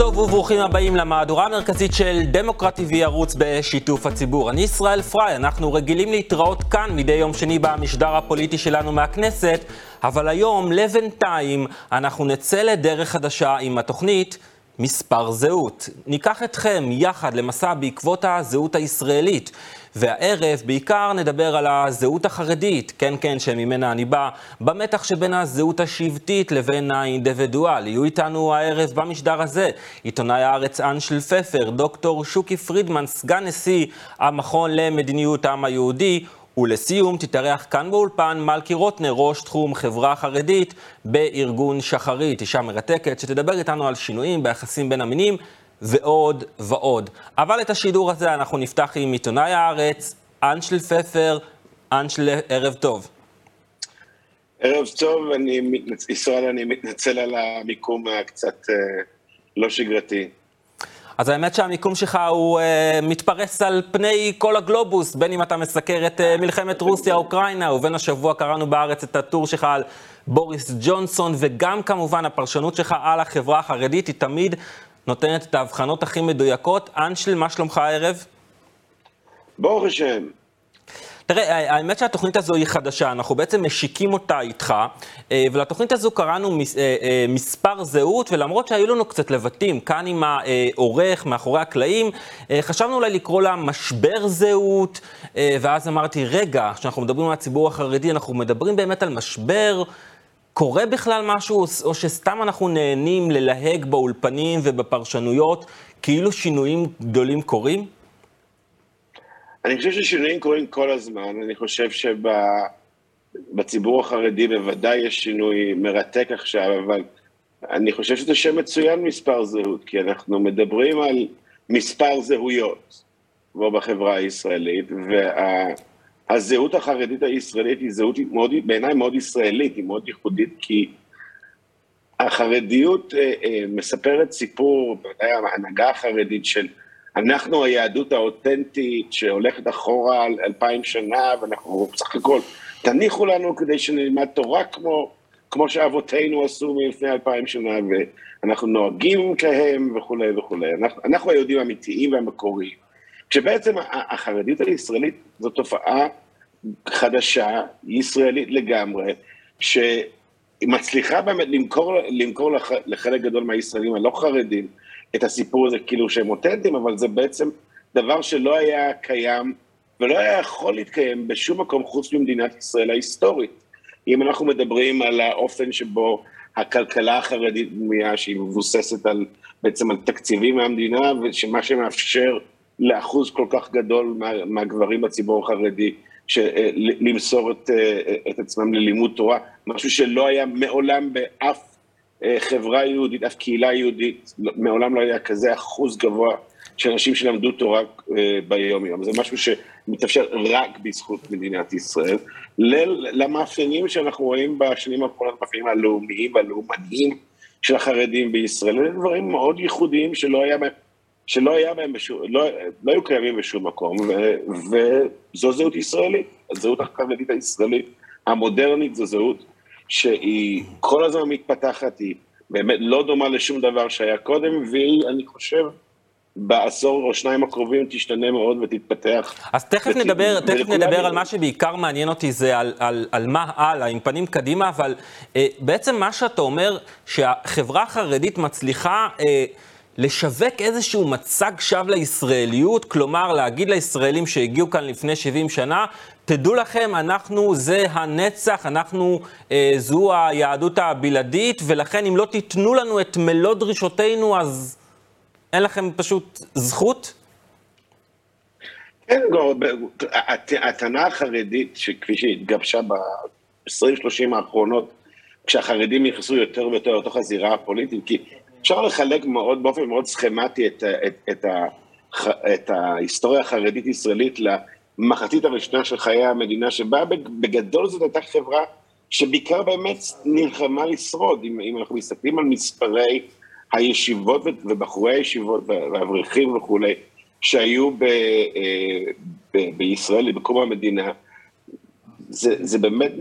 טוב וברוכים הבאים למהדורה המרכזית של דמוקרטי TV ערוץ בשיתוף הציבור. אני ישראל פריי, אנחנו רגילים להתראות כאן מדי יום שני במשדר הפוליטי שלנו מהכנסת, אבל היום, לבינתיים, אנחנו נצא לדרך חדשה עם התוכנית מספר זהות. ניקח אתכם יחד למסע בעקבות הזהות הישראלית. והערב בעיקר נדבר על הזהות החרדית, כן כן, שממנה אני בא, במתח שבין הזהות השבטית לבין האינדיבידואל. יהיו איתנו הערב במשדר הזה עיתונאי הארץ אנשל פפר, דוקטור שוקי פרידמן, סגן נשיא המכון למדיניות העם היהודי, ולסיום תתארח כאן באולפן מלכי רוטנר, ראש תחום חברה חרדית בארגון שחרית, אישה מרתקת שתדבר איתנו על שינויים ביחסים בין המינים ועוד ועוד. אבל את השידור הזה אנחנו נפתח עם עיתונאי הארץ, אנשל פפר. אנשל, ערב טוב. ערב טוב, אני מתנצ... ישראל, אני מתנצל על המיקום הקצת אה, לא שגרתי. אז האמת שהמיקום שלך הוא uh, מתפרס על פני כל הגלובוס, בין אם אתה מסקר את uh, מלחמת רוסיה-אוקראינה, ובין השבוע קראנו בארץ את הטור שלך על בוריס ג'ונסון, וגם כמובן הפרשנות שלך על החברה החרדית היא תמיד נותנת את ההבחנות הכי מדויקות. אנשל, מה שלומך הערב? ברוך השם. תראה, האמת שהתוכנית הזו היא חדשה, אנחנו בעצם משיקים אותה איתך, אה, ולתוכנית הזו קראנו מס, אה, אה, מספר זהות, ולמרות שהיו לנו קצת לבטים כאן עם העורך, מאחורי הקלעים, חשבנו אולי לקרוא לה משבר זהות, ואז אמרתי, רגע, כשאנחנו מדברים על הציבור החרדי, אנחנו מדברים באמת על משבר קורה בכלל משהו, או שסתם אנחנו נהנים ללהג באולפנים ובפרשנויות, כאילו שינויים גדולים קורים? אני חושב ששינויים קורים כל הזמן, אני חושב שבציבור החרדי בוודאי יש שינוי מרתק עכשיו, אבל אני חושב שזה שם מצוין מספר זהות, כי אנחנו מדברים על מספר זהויות, כמו בחברה הישראלית, וה... הזהות החרדית הישראלית היא זהות מאוד, בעיניי מאוד ישראלית, היא מאוד ייחודית, כי החרדיות אה, אה, מספרת סיפור, בוודאי ההנהגה החרדית של אנחנו היהדות האותנטית שהולכת אחורה על אלפיים שנה, ואנחנו בסך הכל, תניחו לנו כדי שנלמד תורה כמו, כמו שאבותינו עשו מלפני אלפיים שנה, ואנחנו נוהגים כהם וכולי וכולי. אנחנו, אנחנו היהודים האמיתיים והמקוריים. כשבעצם החרדיות הישראלית זו תופעה חדשה, ישראלית לגמרי, שמצליחה באמת למכור, למכור לח, לחלק גדול מהישראלים הלא חרדים את הסיפור הזה כאילו שהם אותנטיים, אבל זה בעצם דבר שלא היה קיים ולא היה יכול להתקיים בשום מקום חוץ ממדינת ישראל ההיסטורית. אם אנחנו מדברים על האופן שבו הכלכלה החרדית בנויה, שהיא מבוססת על, בעצם על תקציבים מהמדינה, ושמה שמאפשר לאחוז כל כך גדול מה, מהגברים בציבור החרדי, אה, למסור את, אה, את עצמם ללימוד תורה, משהו שלא היה מעולם באף חברה יהודית, אף קהילה יהודית, לא, מעולם לא היה כזה אחוז גבוה של אנשים שלמדו תורה ביום יום. זה משהו שמתאפשר רק בזכות מדינת ישראל. למאפיינים שאנחנו רואים בשנים האחרונות, המאפיינים הלאומיים והלאומניים של החרדים בישראל, אלה דברים מאוד ייחודיים שלא היה בהם. שלא היה בהם בשום, לא, לא היו קיימים בשום מקום, ו, וזו זהות ישראלית, הזהות החרדית הישראלית המודרנית זו זהות שהיא כל הזמן מתפתחת, היא באמת לא דומה לשום דבר שהיה קודם, והיא, אני חושב, בעשור או שניים הקרובים תשתנה מאוד ותתפתח. אז תכף ות... נדבר, תכף נדבר על מה שבעיקר מעניין אותי זה על, על, על מה הלאה, עם פנים קדימה, אבל אה, בעצם מה שאתה אומר, שהחברה החרדית מצליחה... אה, לשווק איזשהו מצג שווא לישראליות, כלומר להגיד לישראלים שהגיעו כאן לפני 70 שנה, תדעו לכם, אנחנו זה הנצח, אנחנו, אה, זו היהדות הבלעדית, ולכן אם לא תיתנו לנו את מלוא דרישותינו, אז אין לכם פשוט זכות? כן, הטענה החרדית, שכפי שהתגבשה ב-20-30 האחרונות, כשהחרדים נכנסו יותר ויותר לתוך הזירה הפוליטית, כי אפשר לחלק מאוד, באופן מאוד סכמטי את, את, את, ה, את ההיסטוריה החרדית-ישראלית למחצית הראשונה של חיי המדינה, שבה בגדול זאת הייתה חברה שבעיקר באמת נלחמה לשרוד. אם, אם אנחנו מסתכלים על מספרי הישיבות ובחורי הישיבות והאברכים וכולי, שהיו ב, אה, ב, בישראל, בקום המדינה, זה, זה באמת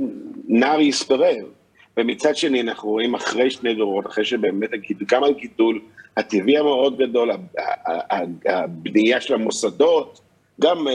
נער יספרם. ומצד שני אנחנו רואים אחרי שני דורות, אחרי שבאמת הגידול, גם הגידול הטבעי המאוד גדול, הבנייה של המוסדות, גם אה,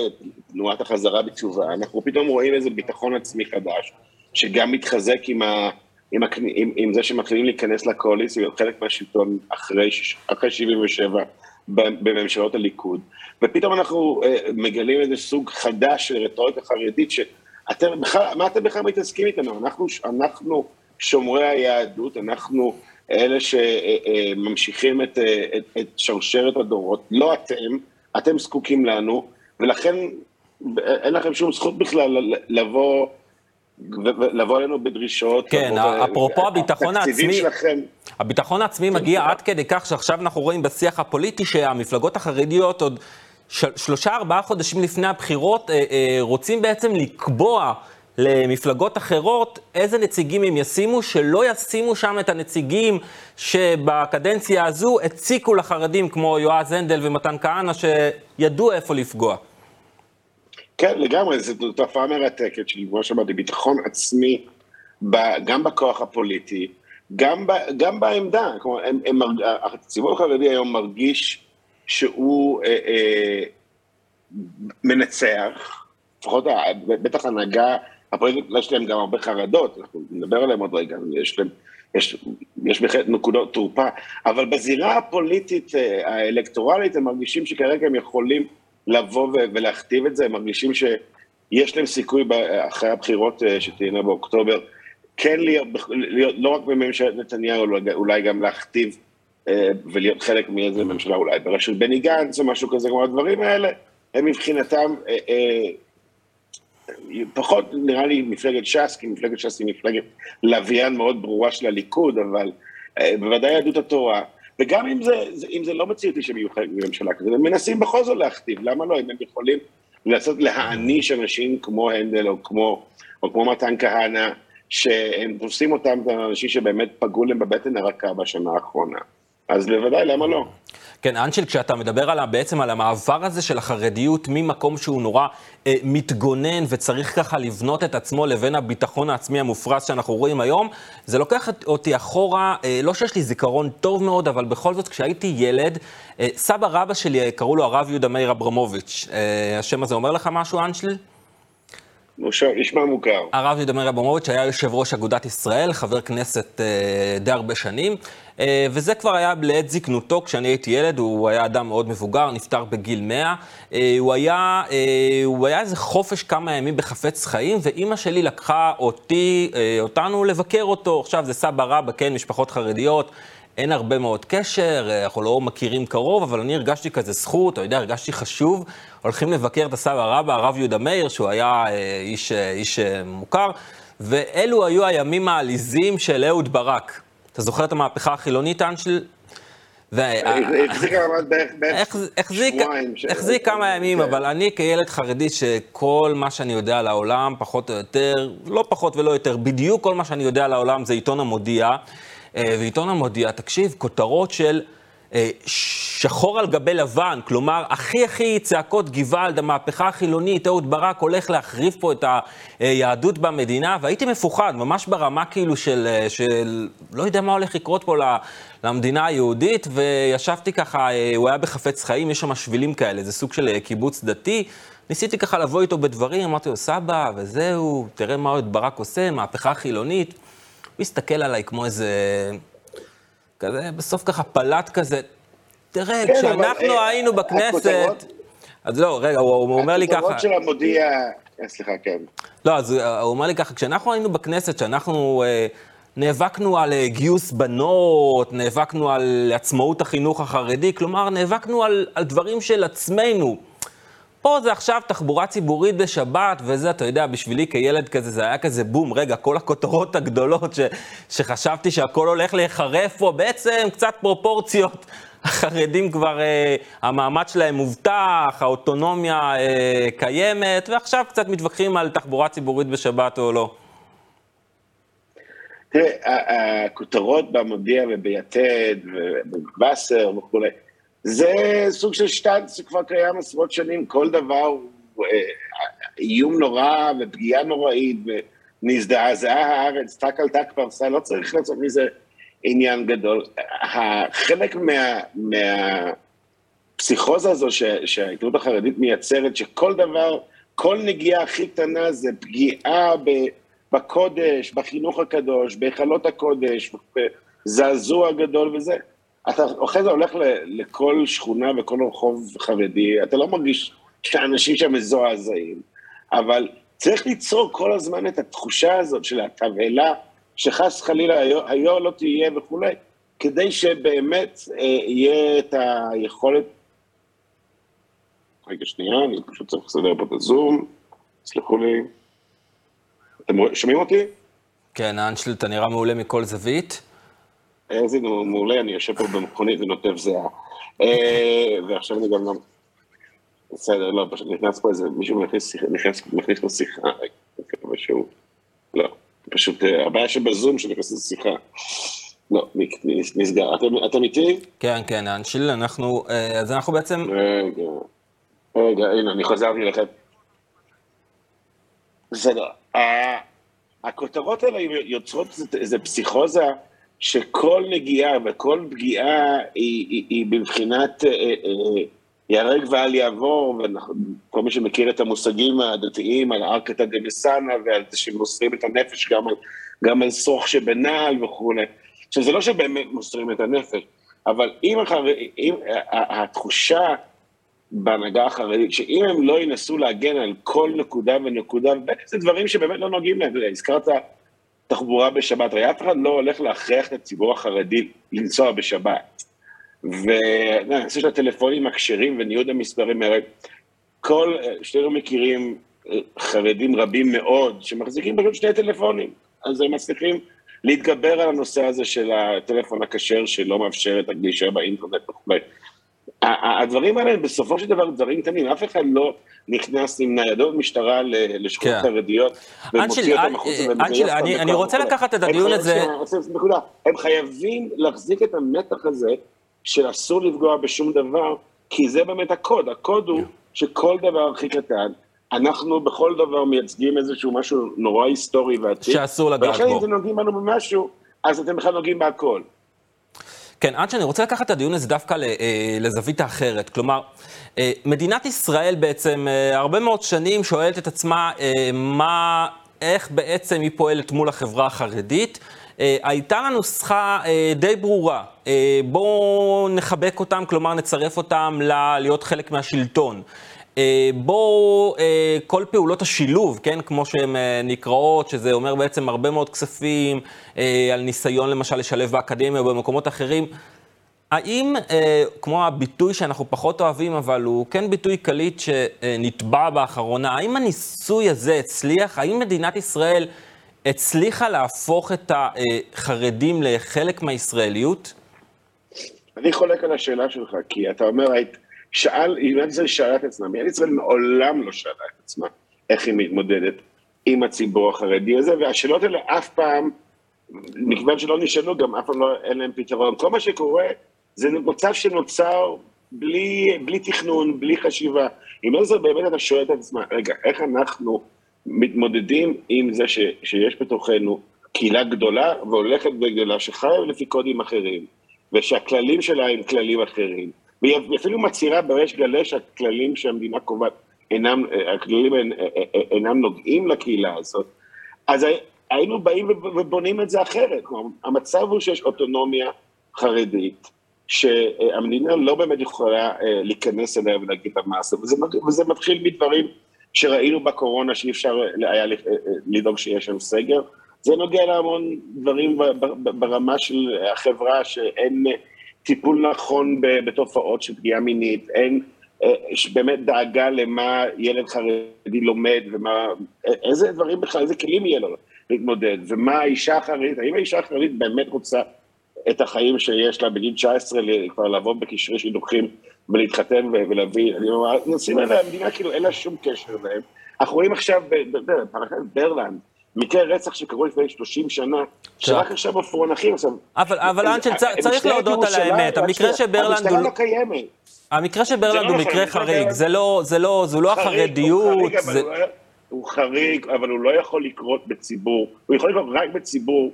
תנועת החזרה בתשובה, אנחנו פתאום רואים איזה ביטחון עצמי חדש, שגם מתחזק עם, ה, עם, ה, עם, עם זה שמתחילים להיכנס לקואליציה, להיות חלק מהשלטון אחרי, אחרי 77 בממשלות הליכוד, ופתאום אנחנו uh, מגלים איזה סוג חדש של רטוריקה חרדית, שאתם בכלל, מה אתם בכלל מתעסקים איתנו? אנחנו, אנחנו שומרי היהדות, אנחנו אלה שממשיכים את, את, את שרשרת הדורות, לא אתם, אתם זקוקים לנו, ולכן אין לכם שום זכות בכלל לבוא... לבוא אלינו בדרישות. כן, אפרופו הביטחון העצמי, שלכם. הביטחון העצמי כן, מגיע עד כדי כך שעכשיו אנחנו רואים בשיח הפוליטי שהמפלגות החרדיות עוד שלושה ארבעה חודשים לפני הבחירות אה, אה, רוצים בעצם לקבוע למפלגות אחרות איזה נציגים הם ישימו, שלא ישימו שם את הנציגים שבקדנציה הזו הציקו לחרדים, כמו יועז הנדל ומתן כהנא, שידעו איפה לפגוע. כן, לגמרי, זו תופעה מרתקת של, כמו שאמרתי, ביטחון עצמי, גם בכוח הפוליטי, גם, ב, גם בעמדה. כלומר, הם, הם, הציבור החרדי היום מרגיש שהוא אה, אה, מנצח, לפחות בטח הנהגה הפוליטיקה, יש להם גם הרבה חרדות, אנחנו נדבר עליהם עוד רגע, יש להם, יש, יש בהחלט נקודות תורפה, אבל בזירה הפוליטית אה, האלקטורלית הם מרגישים שכרגע הם יכולים לבוא ולהכתיב את זה, הם מרגישים שיש להם סיכוי אחרי הבחירות אה, שתהיינה באוקטובר, כן להיות, להיות לא רק בממשלת נתניהו, אולי גם להכתיב אה, ולהיות חלק מאיזה ממשלה, אולי בראשות בני גנץ או משהו כזה, כמו הדברים האלה, הם מבחינתם פחות נראה לי מפלגת ש"ס, כי מפלגת ש"ס היא מפלגת לוויין מאוד ברורה של הליכוד, אבל אה, בוודאי יהדות התורה, וגם אם זה, אם זה לא מציאותי שהם יהיו חלק מממשלה כזאת, הם מנסים בכל זאת להכתיב, למה לא? אם הם יכולים לנסות להעניש אנשים כמו הנדל או כמו, או כמו מתן כהנא, שהם תופסים אותם, את האנשים שבאמת פגעו להם בבטן הרכה בשנה האחרונה. אז בוודאי, למה לא? כן, אנשל, כשאתה מדבר על, בעצם על המעבר הזה של החרדיות ממקום שהוא נורא אה, מתגונן וצריך ככה לבנות את עצמו לבין הביטחון העצמי המופרז שאנחנו רואים היום, זה לוקח אותי אחורה, אה, לא שיש לי זיכרון טוב מאוד, אבל בכל זאת, כשהייתי ילד, אה, סבא רבא שלי, קראו לו הרב יהודה מאיר אברמוביץ'. אה, השם הזה אומר לך משהו, אנשל? נשמע מוכר. הרב מאיר אברמוביץ' היה יושב ראש אגודת ישראל, חבר כנסת אה, די הרבה שנים. אה, וזה כבר היה לעת זקנותו, כשאני הייתי ילד, הוא היה אדם מאוד מבוגר, נפטר בגיל 100. אה, הוא היה, אה, הוא היה איזה חופש כמה ימים בחפץ חיים, ואימא שלי לקחה אותי, אותנו לבקר אותו. עכשיו זה סבא רבא, כן, משפחות חרדיות. אין הרבה מאוד קשר, אנחנו לא מכירים קרוב, אבל אני הרגשתי כזה זכות, אתה יודע, הרגשתי חשוב. הולכים לבקר את הסבא רבא, הרב יהודה מאיר, שהוא היה איש, איש מוכר, ואלו היו הימים העליזים של אהוד ברק. אתה זוכר את המהפכה החילונית, אנשל? החזיק כמה ימים, כן. אבל אני כילד חרדי שכל מה שאני יודע על העולם, פחות או יותר, לא פחות ולא יותר, בדיוק כל מה שאני יודע על העולם זה עיתון המודיע. אה, ועיתון המודיע, תקשיב, כותרות של אה, שחור על גבי לבן, כלומר, הכי הכי צעקות גוואלד, המהפכה החילונית, אהוד ברק הולך להחריב פה את היהדות במדינה, והייתי מפוחד, ממש ברמה כאילו של, אה, של לא יודע מה הולך לקרות פה למדינה היהודית, וישבתי ככה, אה, הוא היה בחפץ חיים, יש שם שבילים כאלה, זה סוג של קיבוץ דתי. ניסיתי ככה לבוא איתו בדברים, אמרתי לו, סבא, וזהו, תראה מה אהוד ברק עושה, מהפכה חילונית. הוא הסתכל עליי כמו איזה... כזה, בסוף ככה פלט כזה, תראה, כן, כשאנחנו אבל, אה, היינו בכנסת... הכותרות... אז לא, רגע, הוא, הוא אומר לי ככה... הכותרות של המודיע... אה, סליחה, כן. לא, אז אה, הוא אומר לי ככה, כשאנחנו היינו בכנסת, שאנחנו אה, נאבקנו על אה, גיוס בנות, נאבקנו על עצמאות החינוך החרדי, כלומר, נאבקנו על, על דברים של עצמנו. פה זה עכשיו תחבורה ציבורית בשבת, וזה, אתה יודע, בשבילי כילד כזה, זה היה כזה בום, רגע, כל הכותרות הגדולות ש, שחשבתי שהכל הולך להיחרף פה, בעצם קצת פרופורציות. החרדים כבר, אה, המעמד שלהם מובטח, האוטונומיה אה, קיימת, ועכשיו קצת מתווכחים על תחבורה ציבורית בשבת או לא. תראה, הכותרות במודיע וביתד ובבשר וכולי, זה סוג של שטאנץ שכבר קיים עשרות שנים, כל דבר הוא אה, איום נורא ופגיעה נוראית נזדעזעה הארץ, טק על טק פרסה, לא צריך לעשות מזה עניין גדול. חלק מה... מהפסיכוזה הזו שהעיתונות החרדית מייצרת, שכל דבר, כל נגיעה הכי קטנה זה פגיעה בקודש, בחינוך הקדוש, בהיכלות הקודש, בזעזוע גדול וזה. אתה אחרי זה הולך לכל שכונה וכל רחוב חרדי, אתה לא מרגיש שהאנשים שם מזועזעים, אבל צריך ליצור כל הזמן את התחושה הזאת של התבהלה, שחס חלילה היו לא תהיה וכולי, כדי שבאמת אה, יהיה את היכולת... רגע, שנייה, אני פשוט צריך לסדר פה את הזום, סלחו לי. אתם שומעים אותי? כן, האנשל, אתה נראה מעולה מכל זווית. איזה מעולה, אני יושב פה במכונית ונוטף זיעה. אה, ועכשיו אני גם... בסדר, לא, פשוט נכנס פה איזה, מישהו מכניס, נכנס, מכניס פה שיחה, אני מקווה שהוא, לא, פשוט, אה, הבעיה שבזום שנכנס לשיחה. לא, נסגר. אתם, אתם איתי? כן, כן, אנשיל, אנחנו, אה, אז אנחנו בעצם... רגע, רגע, הנה, אני חזרתי לכם. בסדר. הכותרות האלה יוצרות איזה פסיכוזה שכל נגיעה וכל פגיעה היא, היא, היא בבחינת... אה, אה, ייהרג ואל יעבור, וכל מי שמכיר את המושגים הדתיים על ארכתא דמסנא ועל זה שמוסרים את הנפש גם על, גם על סוך שבנעל וכולי. עכשיו, זה לא שבאמת מוסרים את הנפש, אבל אם, החר... אם התחושה בהנהגה החרדית, שאם הם לא ינסו להגן על כל נקודה ונקודה, זה דברים שבאמת לא נוגעים להם. הזכרת תחבורה בשבת, הרי אף אחד לא הולך להכריח את הציבור החרדי לנסוע בשבת. והנושא של הטלפונים הכשרים וניוד המספרים, הרי כל, שנינו מכירים אה, חרדים רבים מאוד שמחזיקים פשוט שני טלפונים, אז הם מצליחים להתגבר על הנושא הזה של הטלפון הכשר שלא מאפשר את הגלישה באינטרנט וכו'. הדברים האלה בסופו של דבר דברים קטנים, אף אחד לא נכנס עם ניידות משטרה לשכונות כן. חרדיות ומוציא אותם החוצה. אנשל, אני רוצה לקחת את הדיון הזה... הם חייבים להחזיק את המתח הזה של אסור לפגוע בשום דבר, כי זה באמת הקוד, הקוד הוא שכל דבר הכי קטן, אנחנו בכל דבר מייצגים איזשהו משהו נורא היסטורי ועתיד. שאסור לגעת בו. ולכן אם אתם נוגעים בנו במשהו, אז אתם בכלל נוגעים בהכל. כן, עד שאני רוצה לקחת את הדיון הזה דווקא אה, לזווית האחרת. כלומר, אה, מדינת ישראל בעצם אה, הרבה מאוד שנים שואלת את עצמה מה, איך בעצם היא פועלת מול החברה החרדית. הייתה לה נוסחה די ברורה, בואו נחבק אותם, כלומר נצרף אותם להיות חלק מהשלטון. אה, בואו, אה, כל פעולות השילוב, כן, כמו שהן אה, נקראות, שזה אומר בעצם הרבה מאוד כספים על ניסיון למשל לשלב באקדמיה או במקומות אחרים, האם, כמו הביטוי שאנחנו פחות אוהבים, אבל הוא כן ביטוי קליט שנתבע באחרונה, האם הניסוי הזה הצליח? האם מדינת ישראל הצליחה להפוך את החרדים לחלק מהישראליות? אני חולק על השאלה שלך, כי אתה אומר, שאל, מדינת ישראל שאלה את עצמה, מדינת ישראל מעולם לא שאלה את עצמה איך היא מתמודדת עם הציבור החרדי הזה, והשאלות האלה אף פעם, מכיוון שלא נשאלו, גם אף פעם לא, אין להם פתרון. כל מה שקורה זה מצב שנוצר בלי, בלי תכנון, בלי חשיבה. אם לא זה באמת אתה שואל את עצמך, רגע, איך אנחנו מתמודדים עם זה ש, שיש בתוכנו קהילה גדולה והולכת וגדולה שחיה לפי קודים אחרים, ושהכללים שלה הם כללים אחרים. והיא אפילו מצהירה בריש גלי שהכללים שהמדינה קובעת אינם, הכללים אינם נוגעים לקהילה הזאת, אז היינו באים ובונים את זה אחרת. כלומר, המצב הוא שיש אוטונומיה חרדית, שהמדינה לא באמת יכולה אה, להיכנס אליה ולהגיד את המעשה, וזה, וזה מתחיל מדברים שראינו בקורונה שאי אפשר היה אה, אה, לדאוג שיש שם סגר, זה נוגע להמון דברים ברמה של החברה שאין... טיפול נכון בתופעות של פגיעה מינית, אין אה, באמת דאגה למה ילד חרדי לומד ומה, איזה דברים בכלל, איזה כלים יהיה לו להתמודד, ומה האישה החרדית, האם האישה החרדית באמת רוצה את החיים שיש לה בגיל 19, כבר לעבוד בקשרי שידוכים ולהתחתן ולהביא, אני אומר, הנושאים האלה, המדינה כאילו אין לה שום קשר אליהם. אנחנו רואים עכשיו בפרשת מקרה רצח שקרו לפני 30 שנה, שרק עכשיו מפוענחים עכשיו. אבל, אבל אנשל, צריך להודות על האמת, המקרה שברלנד הוא... המשטרה לא קיימת. המקרה של ברלנד הוא לא מקרה חריג, זה לא, זה לא, זו לא החרדיקות. הוא חריג, אבל הוא לא יכול לקרות בציבור, הוא יכול לקרות רק בציבור,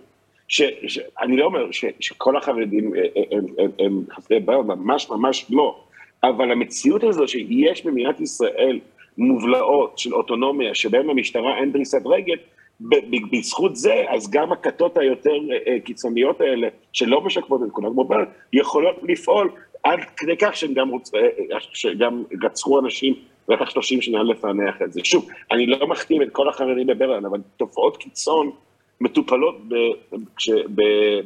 ש, ש, אני לא אומר ש, שכל החרדים אה, אה, הם, הם, הם חסרי בעיות, ממש ממש לא, אבל המציאות הזו שיש במדינת ישראל מובלעות של אוטונומיה, שבהן למשטרה אין דריסת רגל, בזכות זה, אז גם הכתות היותר אה, קיצוניות האלה, שלא משקפות את כולם, יכולות לפעול עד כדי כך שהם גם, רוצ... שגם רצחו אנשים לקח 30 שנה לפענח את זה. שוב, אני לא מחתים את כל החרדים בברלין, אבל תופעות קיצון מטופלות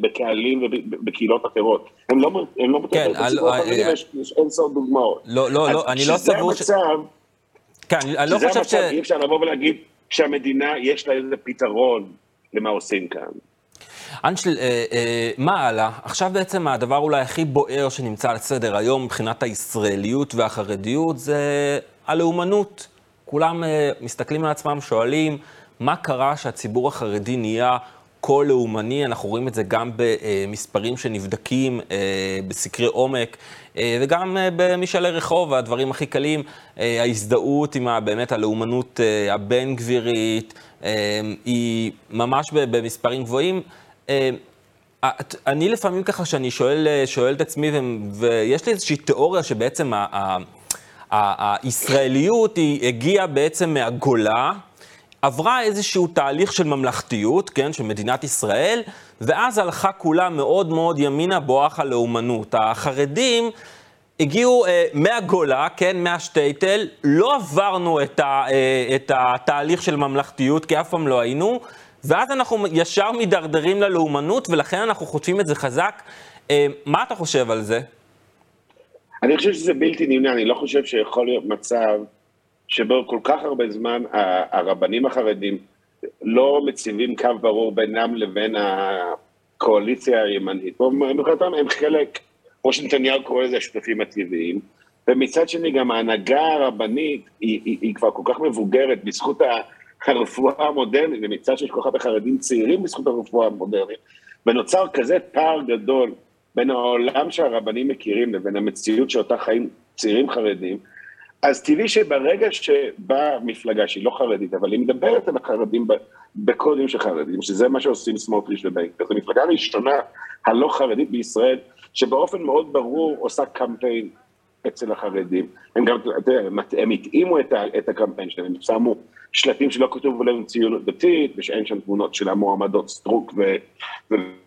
בקהלים ובקהילות אחרות. הם לא, הם לא מטופלות כן, בציבור אה, החרדי, אה, יש אין סוף דוגמאות. לא, לא, לא, אני לא סבור ש... שזה המצב, כן, אני לא חושב ש... אי אפשר לבוא ולהגיד שהמדינה, יש לה איזה פתרון למה עושים כאן. אנשל, אה, אה, מה הלאה? עכשיו בעצם הדבר אולי הכי בוער שנמצא על סדר היום מבחינת הישראליות והחרדיות זה הלאומנות. כולם אה, מסתכלים על עצמם, שואלים, מה קרה שהציבור החרדי נהיה כה לאומני? אנחנו רואים את זה גם במספרים שנבדקים אה, בסקרי עומק, אה, וגם אה, במשאלי רחוב, הדברים הכי קלים, ההזדהות עם באמת הלאומנות הבין-גבירית, אה, היא ממש במספרים גבוהים. אני לפעמים ככה, שאני שואל, שואל את עצמי, ויש לי איזושהי תיאוריה שבעצם הישראליות היא הגיעה בעצם מהגולה, עברה איזשהו תהליך של ממלכתיות, כן, של מדינת ישראל, ואז הלכה כולה מאוד מאוד ימינה בואך הלאומנות. החרדים הגיעו אה, מהגולה, כן, מהשטייטל, לא עברנו את, ה, אה, את התהליך של ממלכתיות, כי אף פעם לא היינו, ואז אנחנו ישר מידרדרים ללאומנות, ולכן אנחנו חוטפים את זה חזק. אה, מה אתה חושב על זה? אני חושב שזה בלתי נמנע, אני לא חושב שיכול להיות מצב שבו כל כך הרבה זמן הרבנים החרדים לא מציבים קו ברור בינם לבין הקואליציה הימנית. מבחינתם הם חלק, כמו שנתניהו קורא לזה, השותפים הטבעיים. ומצד שני גם ההנהגה הרבנית היא, היא, היא כבר כל כך מבוגרת בזכות הרפואה המודרנית, ומצד שיש כל כך הרבה חרדים צעירים בזכות הרפואה המודרנית, ונוצר כזה פער גדול בין העולם שהרבנים מכירים לבין המציאות שאותה חיים צעירים חרדים, אז טבעי שברגע שבאה מפלגה שהיא לא חרדית, אבל היא מדברת על החרדים בקודים של חרדים, שזה מה שעושים סמוטריץ' ובן גביר, זו מפלגה ראשונה הלא חרדית בישראל, שבאופן מאוד ברור עושה קמפיין אצל החרדים. הם גם, אתה הם התאימו את, את הקמפיין שלהם, הם שמו שלטים שלא כתוב עליהם ציונות דתית, ושאין שם תמונות של המועמדות סטרוק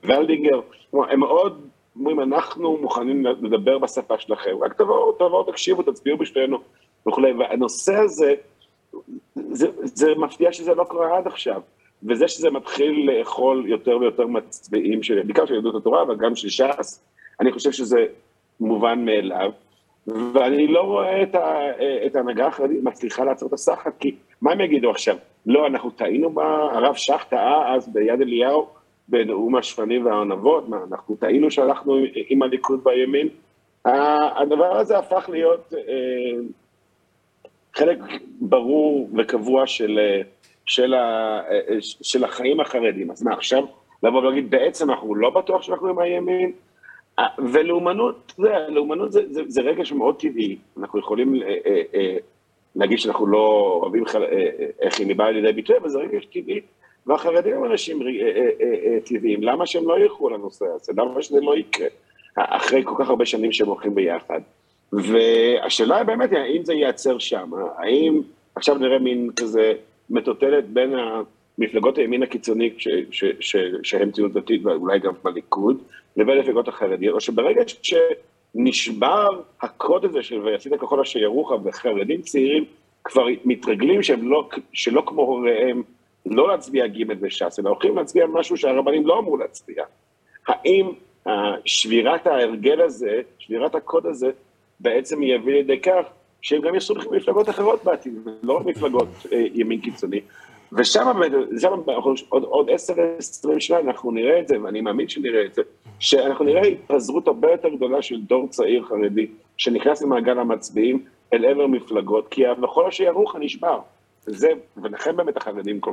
וולדיגר. הם מאוד אומרים, אנחנו מוכנים לדבר בשפה שלכם, רק תבואו, תבואו, תקשיבו, תצביעו בשבילנו וכולי. והנושא הזה, זה, זה מפתיע שזה לא קרה עד עכשיו. וזה שזה מתחיל לאכול יותר ויותר מצביעים, בעיקר של יהדות התורה, אבל גם של ש"ס, אני חושב שזה מובן מאליו. ואני לא רואה את, ה, את ההנהגה החרדית מצליחה לעצור את הסחת, כי מה הם יגידו עכשיו? לא, אנחנו טעינו בה, הרב שך טעה אז ביד אליהו, בנאום השפנים והענבות, מה, אנחנו טעינו שהלכנו עם הליכוד בימין? הדבר הזה הפך להיות אה, חלק ברור וקבוע של, של, ה, של החיים החרדים. אז מה, עכשיו לבוא ולהגיד, בעצם אנחנו לא בטוח שאנחנו עם הימין? ולאומנות, זה, לאומנות זה, זה, זה רגש מאוד טבעי, אנחנו יכולים אה, אה, אה, להגיד שאנחנו לא אוהבים איך היא באה לידי ביטוי, אבל זה רגש טבעי. והחרדים הם אנשים אה, אה, אה, טבעיים, למה שהם לא ילכו לנושא הזה? למה שזה לא יקרה? אחרי כל כך הרבה שנים שהם הולכים ביחד. והשאלה היא באמת, האם זה ייעצר שם? האם עכשיו נראה מין כזה מטוטלת בין המפלגות הימין הקיצוני, שהן ציונות דתית ואולי גם בליכוד, לבין המפלגות החרדיות, או שברגע שנשבר הקוד הזה של ויצאת ככל אשר ירוחם, וחרדים צעירים כבר מתרגלים שהם לא, שלא כמו הוריהם, לא להצביע ג' וש"ס, אלא הולכים להצביע משהו שהרבנים לא אמרו להצביע. האם שבירת ההרגל הזה, שבירת הקוד הזה, בעצם יביא לידי כך שהם גם יעשו מפלגות אחרות בעתיד, לא רק מפלגות אה, ימין קיצוני. ושם באמת, עוד, עוד 10-20 שנה אנחנו נראה את זה, ואני מאמין שנראה את זה, שאנחנו נראה התפזרות הרבה יותר גדולה של דור צעיר חרדי, שנכנס למעגל המצביעים אל עבר מפלגות, כי המחול אשר ירוחה נשבר. זה, ולכן באמת החרדים כל,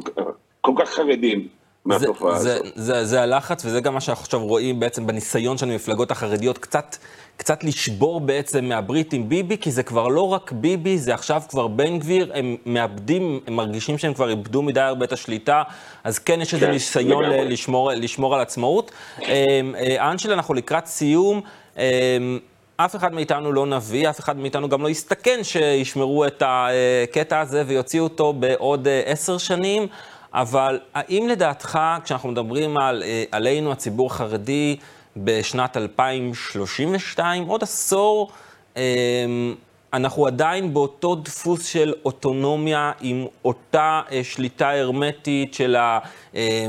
כל כך חרדים מהתופעה זה, הזאת. זה, זה, זה הלחץ, וזה גם מה שאנחנו עכשיו רואים בעצם בניסיון של המפלגות החרדיות, קצת, קצת לשבור בעצם מהברית עם ביבי, כי זה כבר לא רק ביבי, זה עכשיו כבר בן גביר, הם מאבדים, הם מרגישים שהם כבר איבדו מדי הרבה את השליטה, אז כן יש איזה כן, ניסיון לגמרי. לשמור, לשמור על עצמאות. אמ, אה, אנשל, אנחנו לקראת סיום. אמ, אף אחד מאיתנו לא נביא, אף אחד מאיתנו גם לא יסתכן שישמרו את הקטע הזה ויוציאו אותו בעוד אה, עשר שנים. אבל האם לדעתך, כשאנחנו מדברים על, אה, עלינו, הציבור החרדי, בשנת 2032, עוד עשור, אה, אנחנו עדיין באותו דפוס של אוטונומיה עם אותה אה, שליטה הרמטית של ה... אה,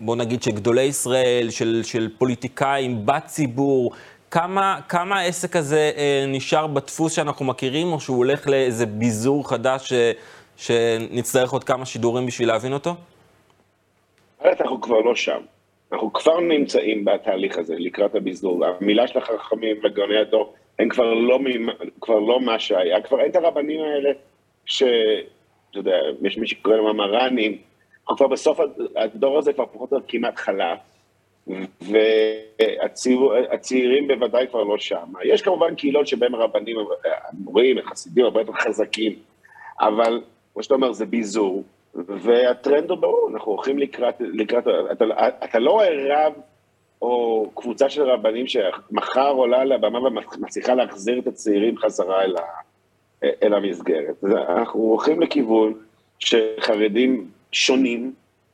בוא נגיד שגדולי ישראל, של, של פוליטיקאים בציבור, כמה, כמה העסק הזה אה, נשאר בדפוס שאנחנו מכירים, או שהוא הולך לאיזה ביזור חדש שנצטרך עוד כמה שידורים בשביל להבין אותו? אנחנו כבר לא שם. אנחנו כבר נמצאים בתהליך הזה, לקראת הביזור. המילה של החכמים וגאוני הדור, הם כבר לא, כבר לא מה שהיה. כבר אין את הרבנים האלה, ש... אתה יודע, יש מי שקורא להם המר"נים. כבר בסוף, הד- הדור הזה כבר פחות או כמעט חלף. והצעירים בוודאי כבר לא שם. יש כמובן קהילות שבהם הרבנים, המורים, החסידים, הרבה יותר חזקים, אבל כמו שאתה אומר, זה ביזור, והטרנד הוא ברור, אנחנו הולכים לקראת, לקראת אתה, אתה לא רב או קבוצה של רבנים שמחר עולה לבמה ומצליחה להחזיר את הצעירים חזרה אל, ה, אל המסגרת. אנחנו הולכים לכיוון שחרדים שונים,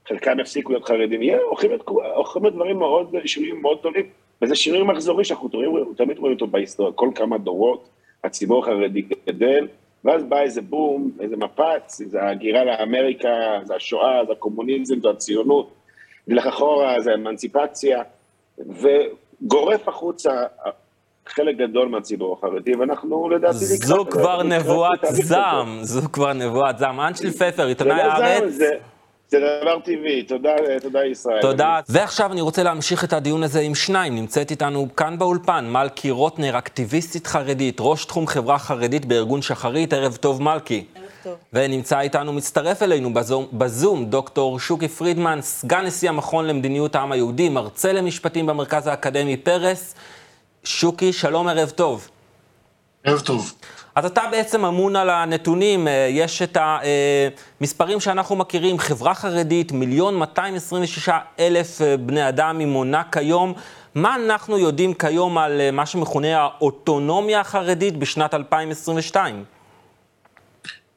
חלקם יפסיקו להיות חרדים, יהיה, הולכים הולכים להיות דברים מאוד, שינויים מאוד גדולים, וזה שינוי מחזורי שאנחנו תמיד רואים אותו בהיסטוריה, כל כמה דורות הציבור החרדי גדל, ואז בא איזה בום, איזה מפץ, זה ההגירה לאמריקה, זה השואה, זה הקומוניזם, זה הציונות, נלך אחורה, זה האמנציפציה, וגורף החוצה חלק גדול מהציבור החרדי, ואנחנו לדעתי זו כבר נבואת. זעם, זו כבר נבואת זעם. אנשל פפר, עיתונאי הארץ. זה- דבר טבעי, תודה, תודה ישראל. תודה. ועכשיו אני רוצה להמשיך את הדיון הזה עם שניים. נמצאת איתנו כאן באולפן מלכי רוטנר, אקטיביסטית חרדית, ראש תחום חברה חרדית בארגון שחרית. ערב טוב, מלכי. ערב טוב. ונמצא איתנו, מצטרף אלינו בזום, בזום דוקטור שוקי פרידמן, סגן נשיא המכון למדיניות העם היהודי, מרצה למשפטים במרכז האקדמי פרס. שוקי, שלום, ערב טוב. ערב טוב. אז אתה בעצם אמון על הנתונים, אה, יש את המספרים שאנחנו מכירים, חברה חרדית, מיליון 226 אלף אה, בני אדם היא מונה כיום. מה אנחנו יודעים כיום על אה, מה שמכונה האוטונומיה החרדית בשנת 2022?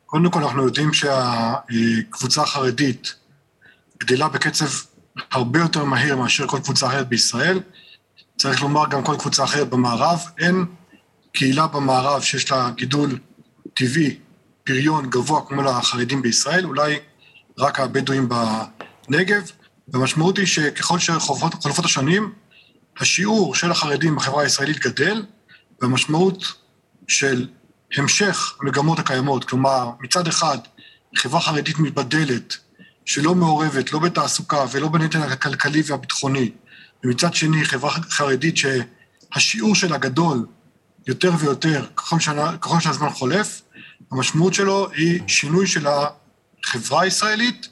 קודם כל אנחנו יודעים שהקבוצה החרדית גדלה בקצב הרבה יותר מהיר מאשר כל קבוצה אחרת בישראל. צריך לומר גם כל קבוצה אחרת במערב. אין קהילה במערב שיש לה גידול טבעי, פריון גבוה כמו לחרדים בישראל, אולי רק הבדואים בנגב. והמשמעות היא שככל שחולפות השנים, השיעור של החרדים בחברה הישראלית גדל, והמשמעות של המשך המגמות הקיימות, כלומר, מצד אחד, חברה חרדית מתבדלת, שלא מעורבת לא בתעסוקה ולא בנטל הכלכלי והביטחוני, ומצד שני, חברה חרדית שהשיעור שלה גדול יותר ויותר ככל, שהזמן חולף, המשמעות שלו היא שינוי של החברה הישראלית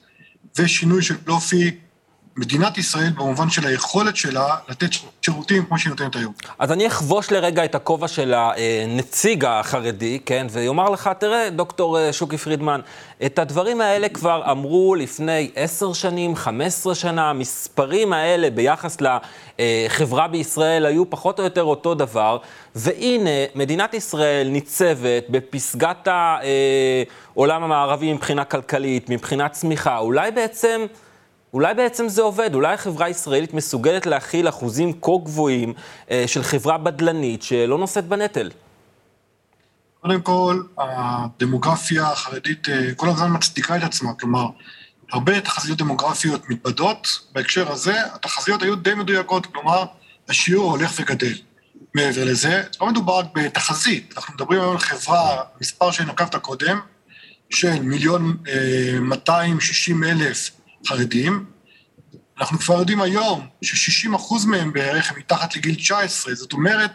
ושינוי של אופי מדינת ישראל במובן של היכולת שלה לתת שירותים כמו שהיא נותנת היום. אז אני אחבוש לרגע את הכובע של הנציג החרדי, כן, ויאמר לך, תראה, דוקטור שוקי פרידמן, את הדברים האלה כבר אמרו לפני עשר שנים, חמש עשרה שנה, המספרים האלה ביחס לחברה בישראל היו פחות או יותר אותו דבר, והנה, מדינת ישראל ניצבת בפסגת העולם המערבי מבחינה כלכלית, מבחינת צמיחה, אולי בעצם... אולי בעצם זה עובד, אולי החברה הישראלית מסוגלת להכיל אחוזים כה גבוהים אה, של חברה בדלנית שלא נושאת בנטל. קודם כל, הדמוגרפיה החרדית אה, כל הזמן מצדיקה את עצמה, כלומר, הרבה תחזיות דמוגרפיות מתבדות, בהקשר הזה התחזיות היו די מדויקות, כלומר, השיעור הולך וגדל. מעבר לזה, לא מדובר רק בתחזית, אנחנו מדברים היום על חברה, מספר שנקבת קודם, של מיליון אה, 260 אלף חרדים. אנחנו כבר יודעים היום ש-60 אחוז מהם בערך הם מתחת לגיל 19, זאת אומרת,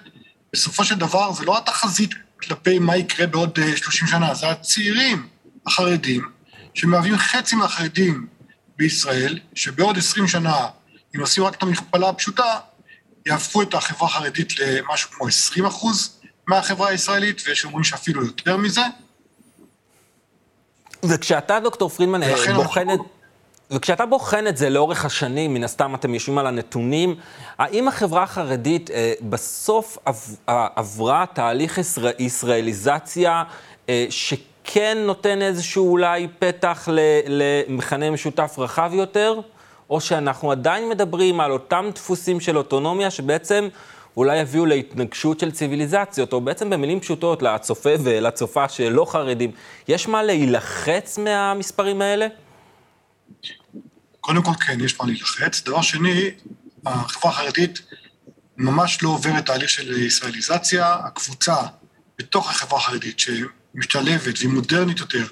בסופו של דבר זה לא התחזית כלפי מה יקרה בעוד 30 שנה, זה הצעירים החרדים, שמהווים חצי מהחרדים בישראל, שבעוד 20 שנה, אם עושים רק את המכפלה הפשוטה, יהפכו את החברה החרדית למשהו כמו 20 אחוז מהחברה הישראלית, ויש אומרים שאפילו יותר מזה. וכשאתה, דוקטור פרידמן, אה, בוחן את... וכשאתה בוחן את זה לאורך השנים, מן הסתם אתם יושבים על הנתונים, האם החברה החרדית אה, בסוף עב, אה, עברה תהליך ישראל, ישראליזציה אה, שכן נותן איזשהו אולי פתח למכנה משותף רחב יותר, או שאנחנו עדיין מדברים על אותם דפוסים של אוטונומיה שבעצם אולי יביאו להתנגשות של ציוויליזציות, או בעצם במילים פשוטות לצופה ולצופה שלא חרדים, יש מה להילחץ מהמספרים האלה? קודם כל כן, יש מה להילחץ. דבר שני, החברה החרדית ממש לא עוברת תהליך של ישראליזציה. הקבוצה בתוך החברה החרדית שמשתלבת והיא מודרנית יותר,